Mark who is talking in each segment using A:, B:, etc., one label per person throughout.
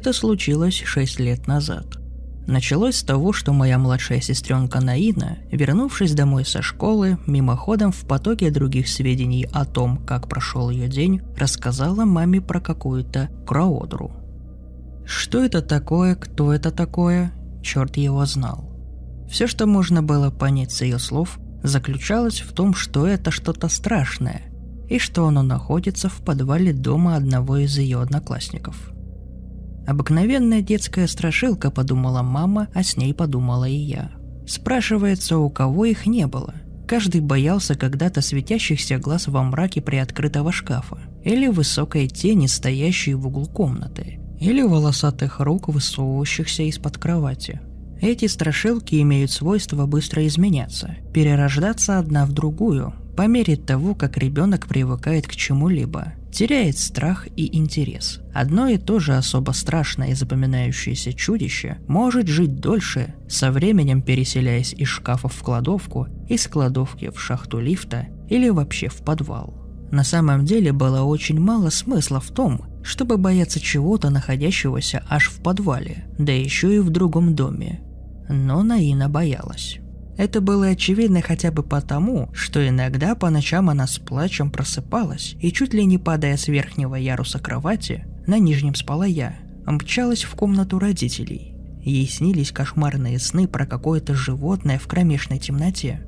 A: Это случилось шесть лет назад. Началось с того, что моя младшая сестренка Наина, вернувшись домой со школы, мимоходом в потоке других сведений о том, как прошел ее день, рассказала маме про какую-то краодру. Что это такое, кто это такое, черт его знал. Все, что можно было понять с ее слов, заключалось в том, что это что-то страшное, и что оно находится в подвале дома одного из ее одноклассников – Обыкновенная детская страшилка, подумала мама, а с ней подумала и я. Спрашивается, у кого их не было. Каждый боялся когда-то светящихся глаз во мраке приоткрытого шкафа, или высокой тени, стоящей в углу комнаты, или волосатых рук, высовывающихся из-под кровати. Эти страшилки имеют свойство быстро изменяться, перерождаться одна в другую, по мере того, как ребенок привыкает к чему-либо, теряет страх и интерес. Одно и то же особо страшное и запоминающееся чудище может жить дольше, со временем переселяясь из шкафа в кладовку, из кладовки в шахту лифта или вообще в подвал. На самом деле было очень мало смысла в том, чтобы бояться чего-то, находящегося аж в подвале, да еще и в другом доме. Но Наина боялась. Это было очевидно хотя бы потому, что иногда по ночам она с плачем просыпалась и чуть ли не падая с верхнего яруса кровати, на нижнем спала я, мчалась в комнату родителей. Ей снились кошмарные сны про какое-то животное в кромешной темноте.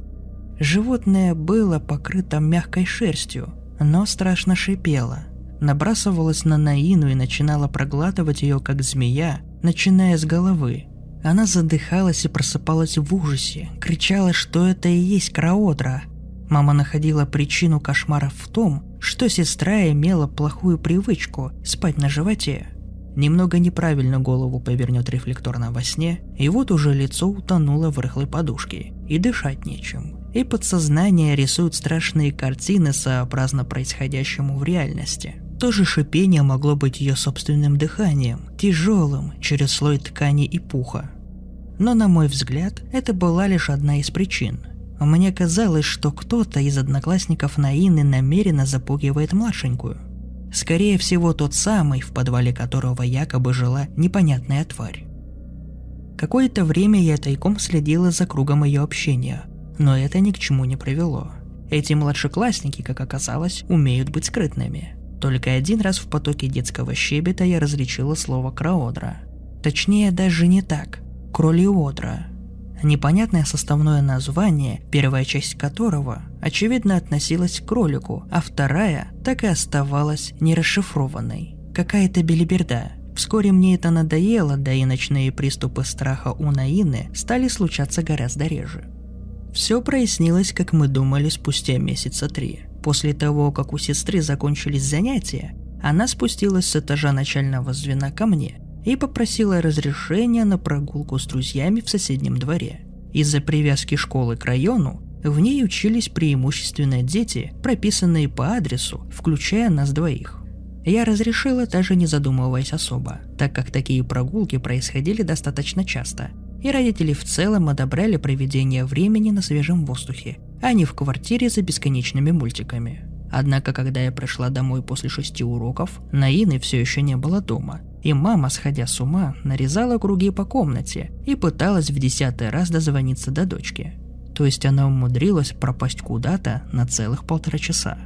A: Животное было покрыто мягкой шерстью, но страшно шипело. Набрасывалось на Наину и начинала проглатывать ее, как змея, начиная с головы – она задыхалась и просыпалась в ужасе, кричала, что это и есть Краодра. Мама находила причину кошмаров в том, что сестра имела плохую привычку спать на животе. Немного неправильно голову повернет рефлекторно во сне, и вот уже лицо утонуло в рыхлой подушке, и дышать нечем. И подсознание рисует страшные картины сообразно происходящему в реальности – то же шипение могло быть ее собственным дыханием, тяжелым, через слой ткани и пуха. Но, на мой взгляд, это была лишь одна из причин. Мне казалось, что кто-то из одноклассников Наины намеренно запугивает младшенькую. Скорее всего, тот самый, в подвале которого якобы жила непонятная тварь. Какое-то время я тайком следила за кругом ее общения, но это ни к чему не привело. Эти младшеклассники, как оказалось, умеют быть скрытными – только один раз в потоке детского щебета я различила слово «краодра». Точнее, даже не так. «Кролиодра». Непонятное составное название, первая часть которого, очевидно, относилась к кролику, а вторая так и оставалась нерасшифрованной. Какая-то белиберда. Вскоре мне это надоело, да и ночные приступы страха у Наины стали случаться гораздо реже. Все прояснилось, как мы думали, спустя месяца три – После того, как у сестры закончились занятия, она спустилась с этажа начального звена ко мне и попросила разрешения на прогулку с друзьями в соседнем дворе. Из-за привязки школы к району в ней учились преимущественно дети, прописанные по адресу, включая нас двоих. Я разрешила, даже не задумываясь особо, так как такие прогулки происходили достаточно часто, и родители в целом одобряли проведение времени на свежем воздухе, а не в квартире за бесконечными мультиками. Однако, когда я пришла домой после шести уроков, Наины все еще не было дома, и мама, сходя с ума, нарезала круги по комнате и пыталась в десятый раз дозвониться до дочки. То есть она умудрилась пропасть куда-то на целых полтора часа.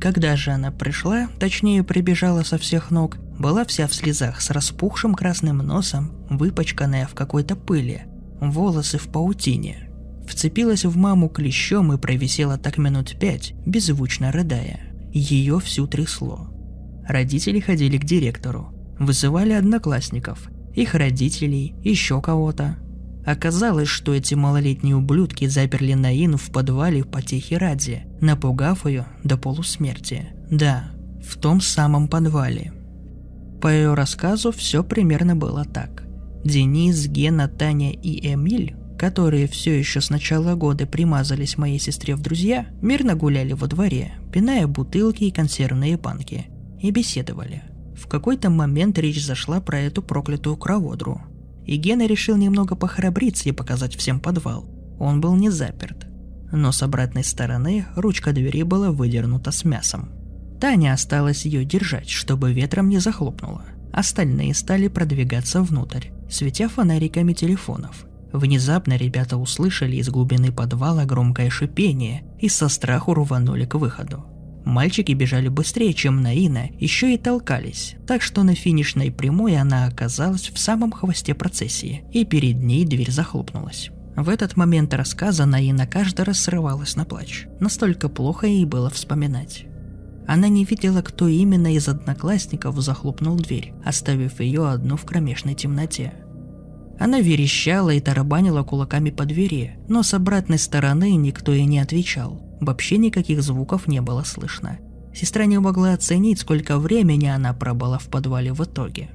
A: Когда же она пришла, точнее прибежала со всех ног, была вся в слезах с распухшим красным носом, выпачканная в какой-то пыли, волосы в паутине – вцепилась в маму клещом и провисела так минут пять, беззвучно рыдая. Ее всю трясло. Родители ходили к директору, вызывали одноклассников, их родителей, еще кого-то. Оказалось, что эти малолетние ублюдки заперли Наину в подвале по тихе ради, напугав ее до полусмерти. Да, в том самом подвале. По ее рассказу все примерно было так. Денис, Гена, Таня и Эмиль, которые все еще с начала года примазались моей сестре в друзья, мирно гуляли во дворе, пиная бутылки и консервные банки, и беседовали. В какой-то момент речь зашла про эту проклятую кроводру. И Гена решил немного похрабриться и показать всем подвал. Он был не заперт. Но с обратной стороны ручка двери была выдернута с мясом. Таня осталась ее держать, чтобы ветром не захлопнуло. Остальные стали продвигаться внутрь, светя фонариками телефонов. Внезапно ребята услышали из глубины подвала громкое шипение и со страху рванули к выходу. Мальчики бежали быстрее, чем Наина, еще и толкались, так что на финишной прямой она оказалась в самом хвосте процессии, и перед ней дверь захлопнулась. В этот момент рассказа Наина каждый раз срывалась на плач. Настолько плохо ей было вспоминать. Она не видела, кто именно из одноклассников захлопнул дверь, оставив ее одну в кромешной темноте. Она верещала и тарабанила кулаками по двери, но с обратной стороны никто ей не отвечал. Вообще никаких звуков не было слышно. Сестра не могла оценить, сколько времени она пробыла в подвале в итоге.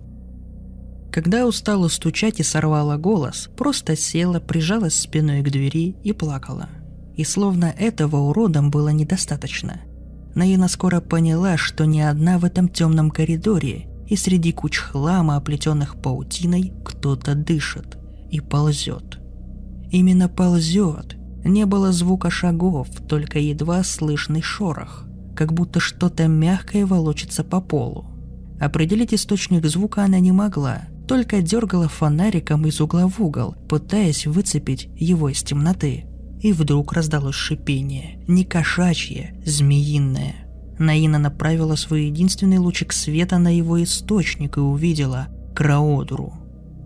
A: Когда устала стучать и сорвала голос, просто села, прижалась спиной к двери и плакала. И словно этого уродом было недостаточно. Наина скоро поняла, что не одна в этом темном коридоре, и среди куч хлама, оплетенных паутиной, кто-то дышит и ползет. Именно ползет, не было звука шагов, только едва слышный шорох, как будто что-то мягкое волочится по полу. Определить источник звука она не могла, только дергала фонариком из угла в угол, пытаясь выцепить его из темноты. И вдруг раздалось шипение, не кошачье, змеиное. Наина направила свой единственный лучик света на его источник и увидела Краодуру.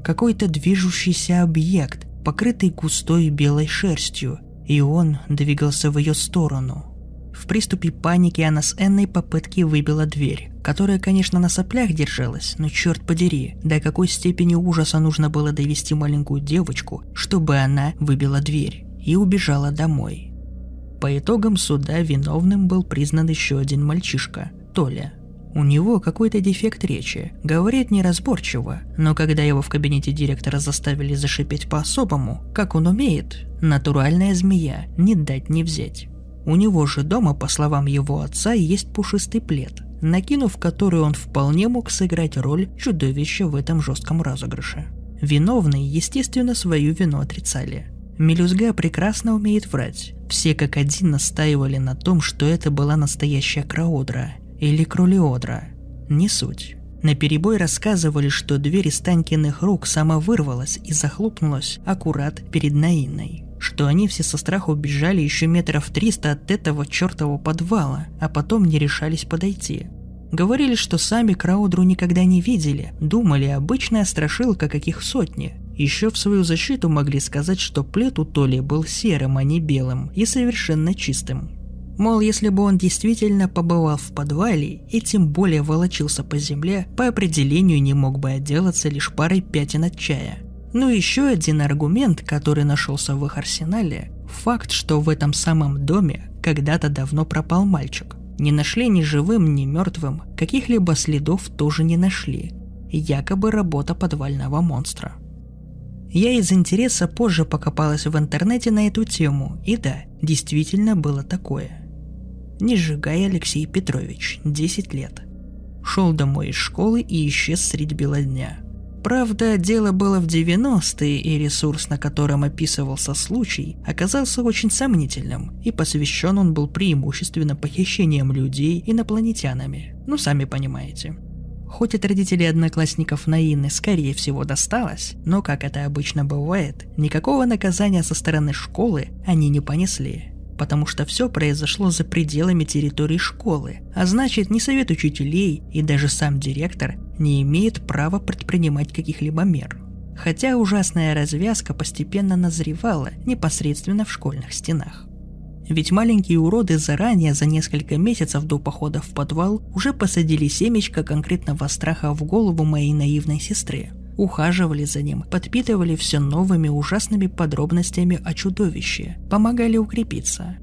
A: Какой-то движущийся объект, покрытый густой белой шерстью, и он двигался в ее сторону. В приступе паники она с энной попытки выбила дверь, которая, конечно, на соплях держалась, но черт подери, до какой степени ужаса нужно было довести маленькую девочку, чтобы она выбила дверь и убежала домой. По итогам суда виновным был признан еще один мальчишка, Толя – у него какой-то дефект речи, говорит неразборчиво, но когда его в кабинете директора заставили зашипеть по-особому, как он умеет, натуральная змея, не дать не взять. У него же дома, по словам его отца, есть пушистый плед, накинув который он вполне мог сыграть роль чудовища в этом жестком розыгрыше. Виновные, естественно, свою вину отрицали. Мелюзга прекрасно умеет врать. Все как один настаивали на том, что это была настоящая Краодра, или Кролиодра. Не суть. На перебой рассказывали, что дверь из рук сама вырвалась и захлопнулась аккурат перед Наиной. Что они все со страху бежали еще метров триста от этого чертового подвала, а потом не решались подойти. Говорили, что сами Краудру никогда не видели, думали обычная страшилка каких сотни. Еще в свою защиту могли сказать, что плед у Толи был серым, а не белым и совершенно чистым. Мол, если бы он действительно побывал в подвале и тем более волочился по земле, по определению не мог бы отделаться лишь парой пятен от чая. Ну еще один аргумент, который нашелся в их арсенале – факт, что в этом самом доме когда-то давно пропал мальчик. Не нашли ни живым, ни мертвым, каких-либо следов тоже не нашли. Якобы работа подвального монстра. Я из интереса позже покопалась в интернете на эту тему, и да, действительно было такое. Нежигай Алексей Петрович, 10 лет. Шел домой из школы и исчез средь бела дня. Правда, дело было в 90-е, и ресурс, на котором описывался случай, оказался очень сомнительным, и посвящен он был преимущественно похищением людей инопланетянами. Ну, сами понимаете. Хоть от родителей одноклассников Наины скорее всего досталось, но, как это обычно бывает, никакого наказания со стороны школы они не понесли потому что все произошло за пределами территории школы, а значит ни совет учителей и даже сам директор не имеет права предпринимать каких-либо мер. Хотя ужасная развязка постепенно назревала непосредственно в школьных стенах. Ведь маленькие уроды заранее, за несколько месяцев до похода в подвал, уже посадили семечко конкретного страха в голову моей наивной сестры. ухаживали за ним, подпитывали все новыми ужасными подробностями о чудовище, помогали укрепиться.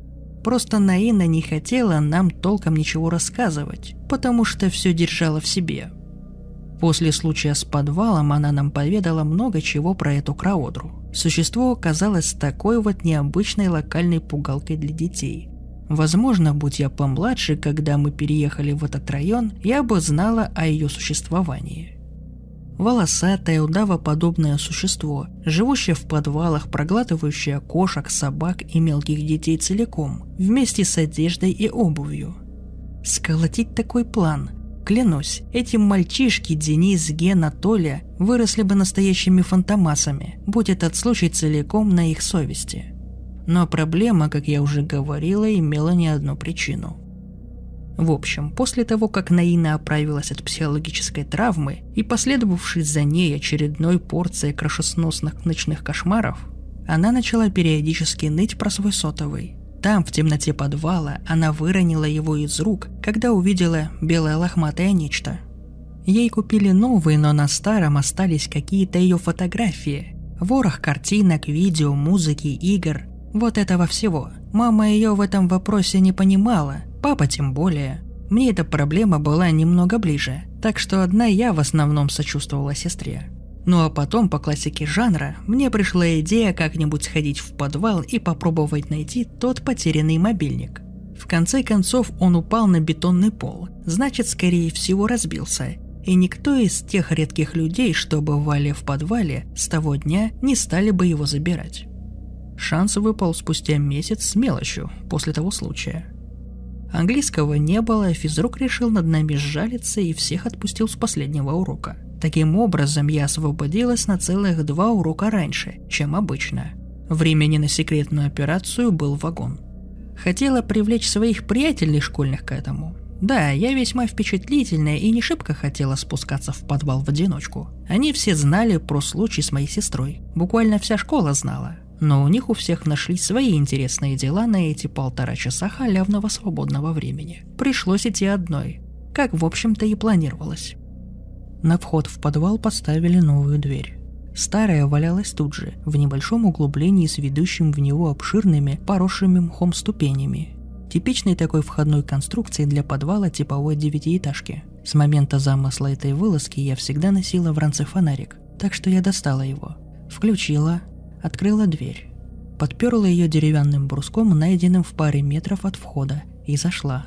A: Просто Наина не хотела нам толком ничего рассказывать, потому что все держала в себе. После случая с подвалом она нам поведала много чего про эту краодру. Существо оказалось такой вот необычной локальной пугалкой для детей. Возможно, будь я помладше, когда мы переехали в этот район, я бы знала о ее существовании волосатое удавоподобное существо, живущее в подвалах, проглатывающее кошек, собак и мелких детей целиком, вместе с одеждой и обувью. Сколотить такой план. Клянусь, эти мальчишки Денис, Гена, Толя выросли бы настоящими фантомасами, будь этот случай целиком на их совести. Но проблема, как я уже говорила, имела не одну причину – в общем, после того, как Наина оправилась от психологической травмы и последовавшей за ней очередной порции крашесносных ночных кошмаров, она начала периодически ныть про свой сотовый. Там, в темноте подвала, она выронила его из рук, когда увидела белое лохматое нечто. Ей купили новый, но на старом остались какие-то ее фотографии. Ворох картинок, видео, музыки, игр. Вот этого всего. Мама ее в этом вопросе не понимала, Папа тем более. Мне эта проблема была немного ближе, так что одна я в основном сочувствовала сестре. Ну а потом, по классике жанра, мне пришла идея как-нибудь сходить в подвал и попробовать найти тот потерянный мобильник. В конце концов он упал на бетонный пол, значит, скорее всего, разбился. И никто из тех редких людей, что бывали в подвале, с того дня не стали бы его забирать. Шанс выпал спустя месяц с мелочью после того случая – Английского не было, физрук решил над нами сжалиться и всех отпустил с последнего урока. Таким образом, я освободилась на целых два урока раньше, чем обычно. Времени на секретную операцию был вагон. Хотела привлечь своих приятелей школьных к этому. Да, я весьма впечатлительная и не шибко хотела спускаться в подвал в одиночку. Они все знали про случай с моей сестрой. Буквально вся школа знала. Но у них у всех нашлись свои интересные дела на эти полтора часа халявного свободного времени. Пришлось идти одной, как в общем-то и планировалось. На вход в подвал поставили новую дверь. Старая валялась тут же, в небольшом углублении с ведущим в него обширными, поросшими мхом ступенями. Типичной такой входной конструкции для подвала типовой девятиэтажки. С момента замысла этой вылазки я всегда носила в ранце фонарик, так что я достала его. Включила, открыла дверь, подперла ее деревянным бруском, найденным в паре метров от входа, и зашла.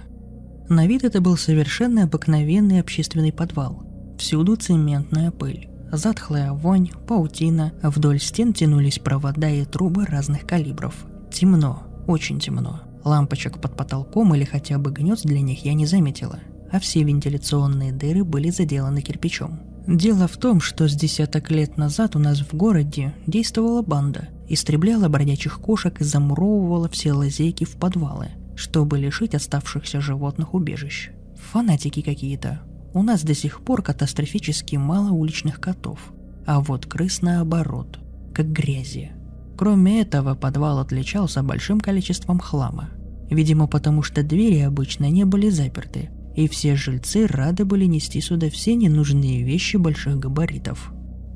A: На вид это был совершенно обыкновенный общественный подвал. Всюду цементная пыль, затхлая вонь, паутина, вдоль стен тянулись провода и трубы разных калибров. Темно, очень темно. Лампочек под потолком или хотя бы гнезд для них я не заметила, а все вентиляционные дыры были заделаны кирпичом. Дело в том, что с десяток лет назад у нас в городе действовала банда, истребляла бродячих кошек и замуровывала все лазейки в подвалы, чтобы лишить оставшихся животных убежищ. Фанатики какие-то. У нас до сих пор катастрофически мало уличных котов, а вот крыс наоборот, как грязи. Кроме этого, подвал отличался большим количеством хлама. Видимо, потому что двери обычно не были заперты, и все жильцы рады были нести сюда все ненужные вещи больших габаритов.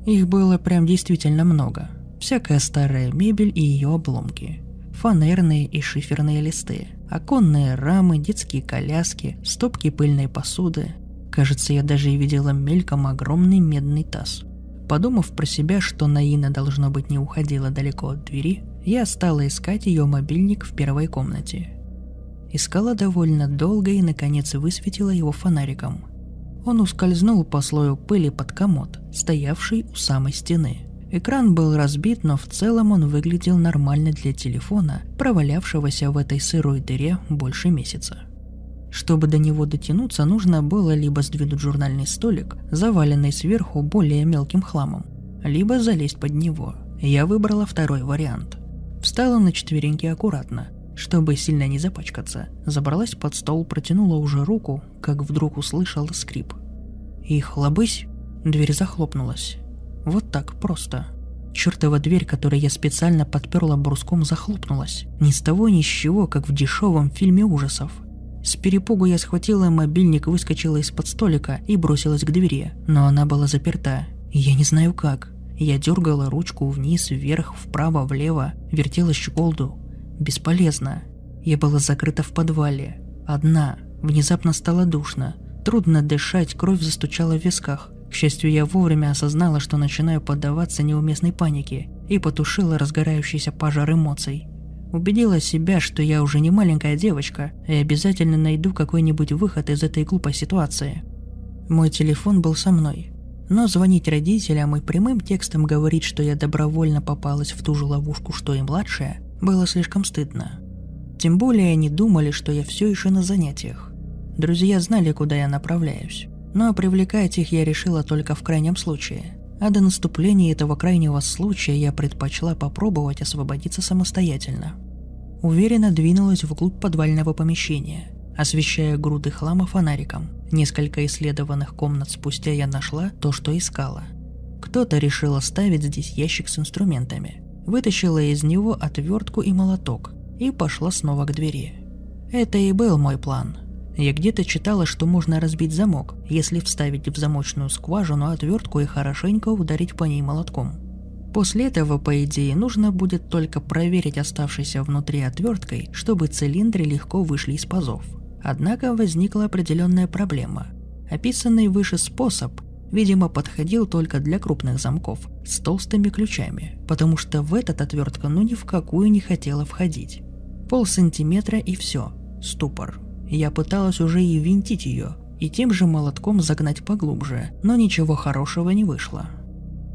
A: Их было прям действительно много. Всякая старая мебель и ее обломки. Фанерные и шиферные листы, оконные рамы, детские коляски, стопки пыльной посуды. Кажется, я даже видела мельком огромный медный таз. Подумав про себя, что Наина должно быть не уходила далеко от двери, я стала искать ее мобильник в первой комнате – Искала довольно долго и, наконец, высветила его фонариком. Он ускользнул по слою пыли под комод, стоявший у самой стены. Экран был разбит, но в целом он выглядел нормально для телефона, провалявшегося в этой сырой дыре больше месяца. Чтобы до него дотянуться, нужно было либо сдвинуть журнальный столик, заваленный сверху более мелким хламом, либо залезть под него. Я выбрала второй вариант. Встала на четвереньки аккуратно, чтобы сильно не запачкаться, забралась под стол, протянула уже руку, как вдруг услышала скрип. И хлобысь, дверь захлопнулась. Вот так просто. Чертова дверь, которую я специально подперла бруском, захлопнулась. Ни с того ни с чего, как в дешевом фильме ужасов. С перепугу я схватила мобильник, выскочила из-под столика и бросилась к двери, но она была заперта. Я не знаю как. Я дергала ручку вниз, вверх, вправо, влево, вертела щеколду. Бесполезно. Я была закрыта в подвале. Одна. Внезапно стало душно. Трудно дышать, кровь застучала в висках. К счастью, я вовремя осознала, что начинаю поддаваться неуместной панике и потушила разгорающийся пожар эмоций. Убедила себя, что я уже не маленькая девочка и обязательно найду какой-нибудь выход из этой глупой ситуации. Мой телефон был со мной. Но звонить родителям и прямым текстом говорить, что я добровольно попалась в ту же ловушку, что и младшая, было слишком стыдно. Тем более они думали, что я все еще на занятиях. Друзья знали, куда я направляюсь. Но привлекать их я решила только в крайнем случае. А до наступления этого крайнего случая я предпочла попробовать освободиться самостоятельно. Уверенно двинулась вглубь подвального помещения, освещая груды хлама фонариком. Несколько исследованных комнат спустя я нашла то, что искала. Кто-то решил оставить здесь ящик с инструментами. Вытащила из него отвертку и молоток и пошла снова к двери. Это и был мой план. Я где-то читала, что можно разбить замок, если вставить в замочную скважину отвертку и хорошенько ударить по ней молотком. После этого, по идее, нужно будет только проверить оставшейся внутри отверткой, чтобы цилиндры легко вышли из пазов. Однако возникла определенная проблема. Описанный выше способ, видимо, подходил только для крупных замков с толстыми ключами, потому что в этот отвертка ну ни в какую не хотела входить. Пол сантиметра и все. Ступор. Я пыталась уже и винтить ее, и тем же молотком загнать поглубже, но ничего хорошего не вышло.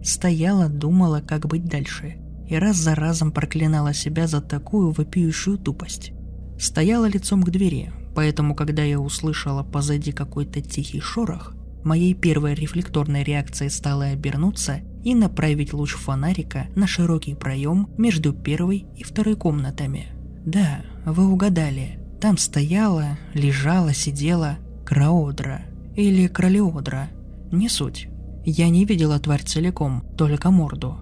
A: Стояла, думала, как быть дальше, и раз за разом проклинала себя за такую вопиющую тупость. Стояла лицом к двери, поэтому когда я услышала позади какой-то тихий шорох, моей первой рефлекторной реакцией стало обернуться и направить луч фонарика на широкий проем между первой и второй комнатами. Да, вы угадали, там стояла, лежала, сидела Краодра или Кролеодра, не суть. Я не видела тварь целиком, только морду.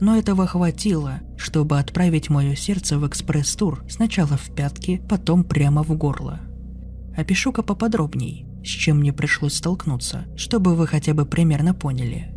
A: Но этого хватило, чтобы отправить мое сердце в экспресс-тур сначала в пятки, потом прямо в горло. Опишу-ка поподробней, с чем мне пришлось столкнуться, чтобы вы хотя бы примерно поняли.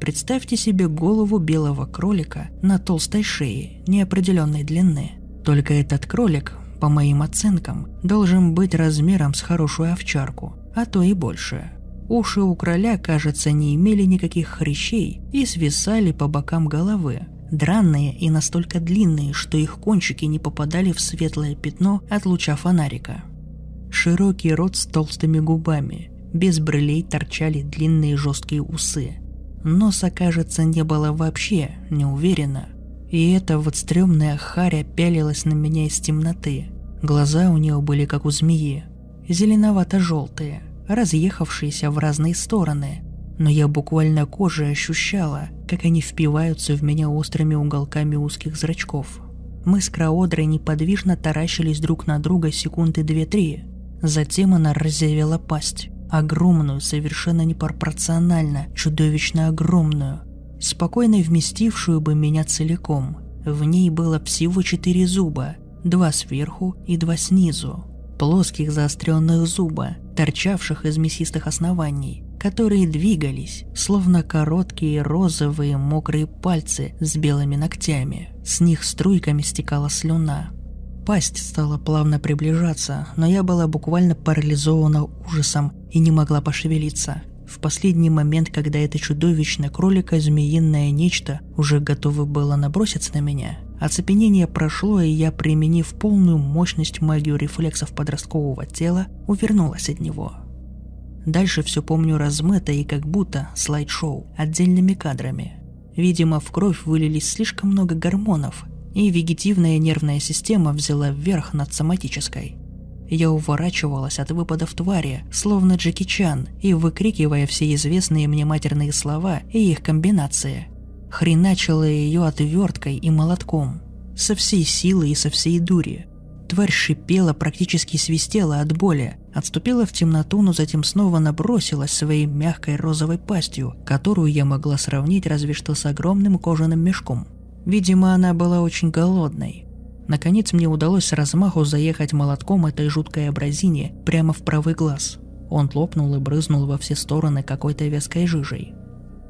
A: Представьте себе голову белого кролика на толстой шее неопределенной длины. Только этот кролик, по моим оценкам, должен быть размером с хорошую овчарку, а то и больше. Уши у кроля, кажется, не имели никаких хрящей и свисали по бокам головы, дранные и настолько длинные, что их кончики не попадали в светлое пятно от луча фонарика. Широкий рот с толстыми губами, без брылей торчали длинные жесткие усы. Носа, кажется, не было вообще, не уверена. И эта вот стрёмная харя пялилась на меня из темноты. Глаза у нее были как у змеи, зеленовато-желтые, разъехавшиеся в разные стороны, но я буквально кожей ощущала, как они впиваются в меня острыми уголками узких зрачков. Мы с Краодрой неподвижно таращились друг на друга секунды две-три. Затем она разъявила пасть. Огромную, совершенно непропорционально, чудовищно огромную. Спокойно вместившую бы меня целиком. В ней было всего четыре зуба. Два сверху и два снизу. Плоских заостренных зуба, торчавших из мясистых оснований, которые двигались, словно короткие розовые мокрые пальцы с белыми ногтями. С них струйками стекала слюна. Пасть стала плавно приближаться, но я была буквально парализована ужасом и не могла пошевелиться. В последний момент, когда это чудовищное кролика-змеиное нечто уже готово было наброситься на меня, Оцепенение прошло, и я, применив полную мощность магию рефлексов подросткового тела, увернулась от него. Дальше все помню размыто и как будто слайд-шоу, отдельными кадрами. Видимо, в кровь вылились слишком много гормонов, и вегетивная нервная система взяла вверх над соматической. Я уворачивалась от выпадов твари, словно Джеки Чан, и выкрикивая все известные мне матерные слова и их комбинации – хреначила ее отверткой и молотком. Со всей силы и со всей дури. Тварь шипела, практически свистела от боли, отступила в темноту, но затем снова набросилась своей мягкой розовой пастью, которую я могла сравнить разве что с огромным кожаным мешком. Видимо, она была очень голодной. Наконец мне удалось с размаху заехать молотком этой жуткой абразине прямо в правый глаз. Он лопнул и брызнул во все стороны какой-то вязкой жижей.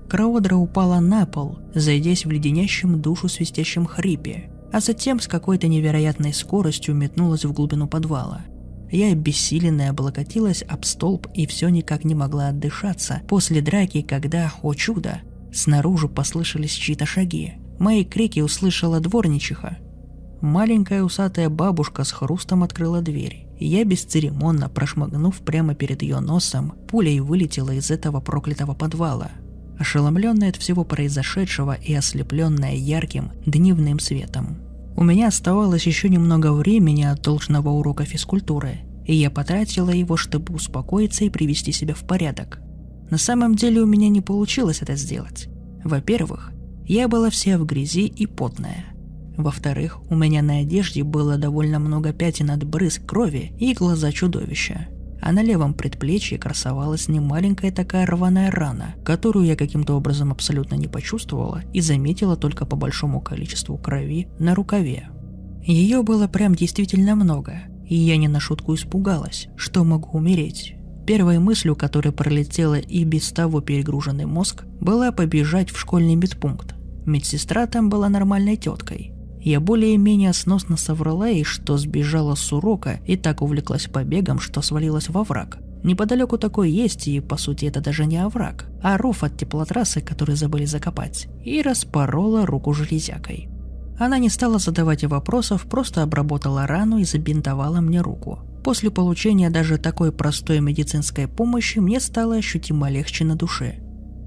A: Краодра упала на пол, зайдясь в леденящем душу свистящем хрипе, а затем с какой-то невероятной скоростью метнулась в глубину подвала. Я обессиленная облокотилась об столб и все никак не могла отдышаться после драки, когда, о чудо, снаружи послышались чьи-то шаги. Мои крики услышала дворничиха. Маленькая усатая бабушка с хрустом открыла дверь. И я бесцеремонно, прошмыгнув прямо перед ее носом, пулей вылетела из этого проклятого подвала – ошеломленная от всего произошедшего и ослепленная ярким дневным светом. У меня оставалось еще немного времени от должного урока физкультуры, и я потратила его, чтобы успокоиться и привести себя в порядок. На самом деле у меня не получилось это сделать. Во-первых, я была вся в грязи и потная. Во-вторых, у меня на одежде было довольно много пятен от брызг крови и глаза чудовища а на левом предплечье красовалась немаленькая такая рваная рана, которую я каким-то образом абсолютно не почувствовала и заметила только по большому количеству крови на рукаве. Ее было прям действительно много, и я не на шутку испугалась, что могу умереть. Первой мыслью, которая пролетела и без того перегруженный мозг, была побежать в школьный медпункт. Медсестра там была нормальной теткой, я более-менее сносно соврала ей, что сбежала с урока и так увлеклась побегом, что свалилась во враг. Неподалеку такой есть, и по сути это даже не овраг, а ров от теплотрассы, который забыли закопать, и распорола руку железякой. Она не стала задавать вопросов, просто обработала рану и забинтовала мне руку. После получения даже такой простой медицинской помощи мне стало ощутимо легче на душе.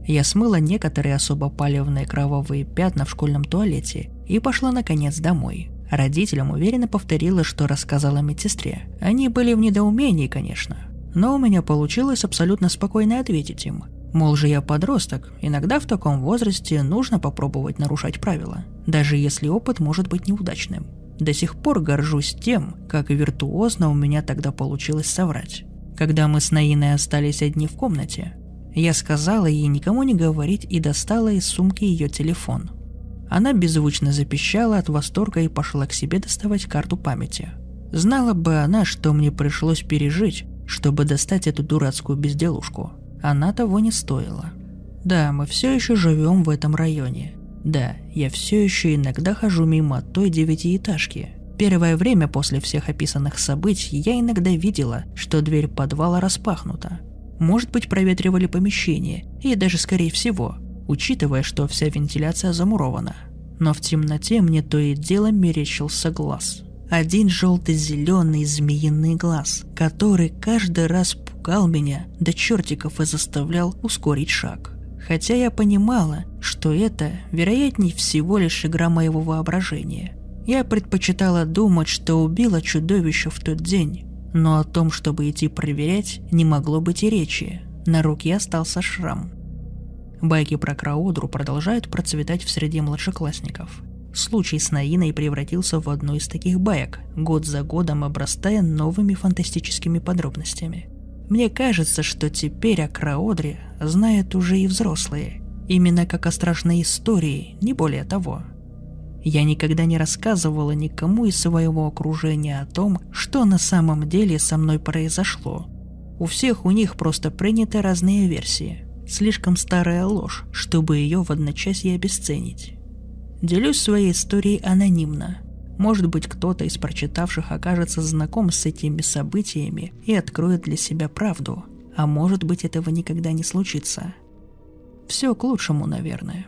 A: Я смыла некоторые особо палевные кровавые пятна в школьном туалете и пошла наконец домой. Родителям уверенно повторила, что рассказала медсестре. Они были в недоумении, конечно. Но у меня получилось абсолютно спокойно ответить им. Мол же я подросток, иногда в таком возрасте нужно попробовать нарушать правила, даже если опыт может быть неудачным. До сих пор горжусь тем, как виртуозно у меня тогда получилось соврать. Когда мы с Наиной остались одни в комнате, я сказала ей никому не говорить и достала из сумки ее телефон – она беззвучно запищала от восторга и пошла к себе доставать карту памяти. Знала бы она, что мне пришлось пережить, чтобы достать эту дурацкую безделушку. Она того не стоила. Да, мы все еще живем в этом районе. Да, я все еще иногда хожу мимо той девятиэтажки. Первое время после всех описанных событий я иногда видела, что дверь подвала распахнута. Может быть, проветривали помещение, и даже скорее всего, учитывая, что вся вентиляция замурована. Но в темноте мне то и дело мерещился глаз. Один желто-зеленый змеиный глаз, который каждый раз пугал меня до чертиков и заставлял ускорить шаг. Хотя я понимала, что это, вероятнее всего, лишь игра моего воображения. Я предпочитала думать, что убила чудовище в тот день, но о том, чтобы идти проверять, не могло быть и речи. На руке остался шрам. Байки про Краудру продолжают процветать в среде младшеклассников. Случай с Наиной превратился в одну из таких баек, год за годом обрастая новыми фантастическими подробностями. Мне кажется, что теперь о Краодре знают уже и взрослые, именно как о страшной истории, не более того. Я никогда не рассказывала никому из своего окружения о том, что на самом деле со мной произошло. У всех у них просто приняты разные версии – Слишком старая ложь, чтобы ее в одночасье обесценить. Делюсь своей историей анонимно. Может быть, кто-то из прочитавших окажется знаком с этими событиями и откроет для себя правду, а может быть, этого никогда не случится. Все к лучшему, наверное.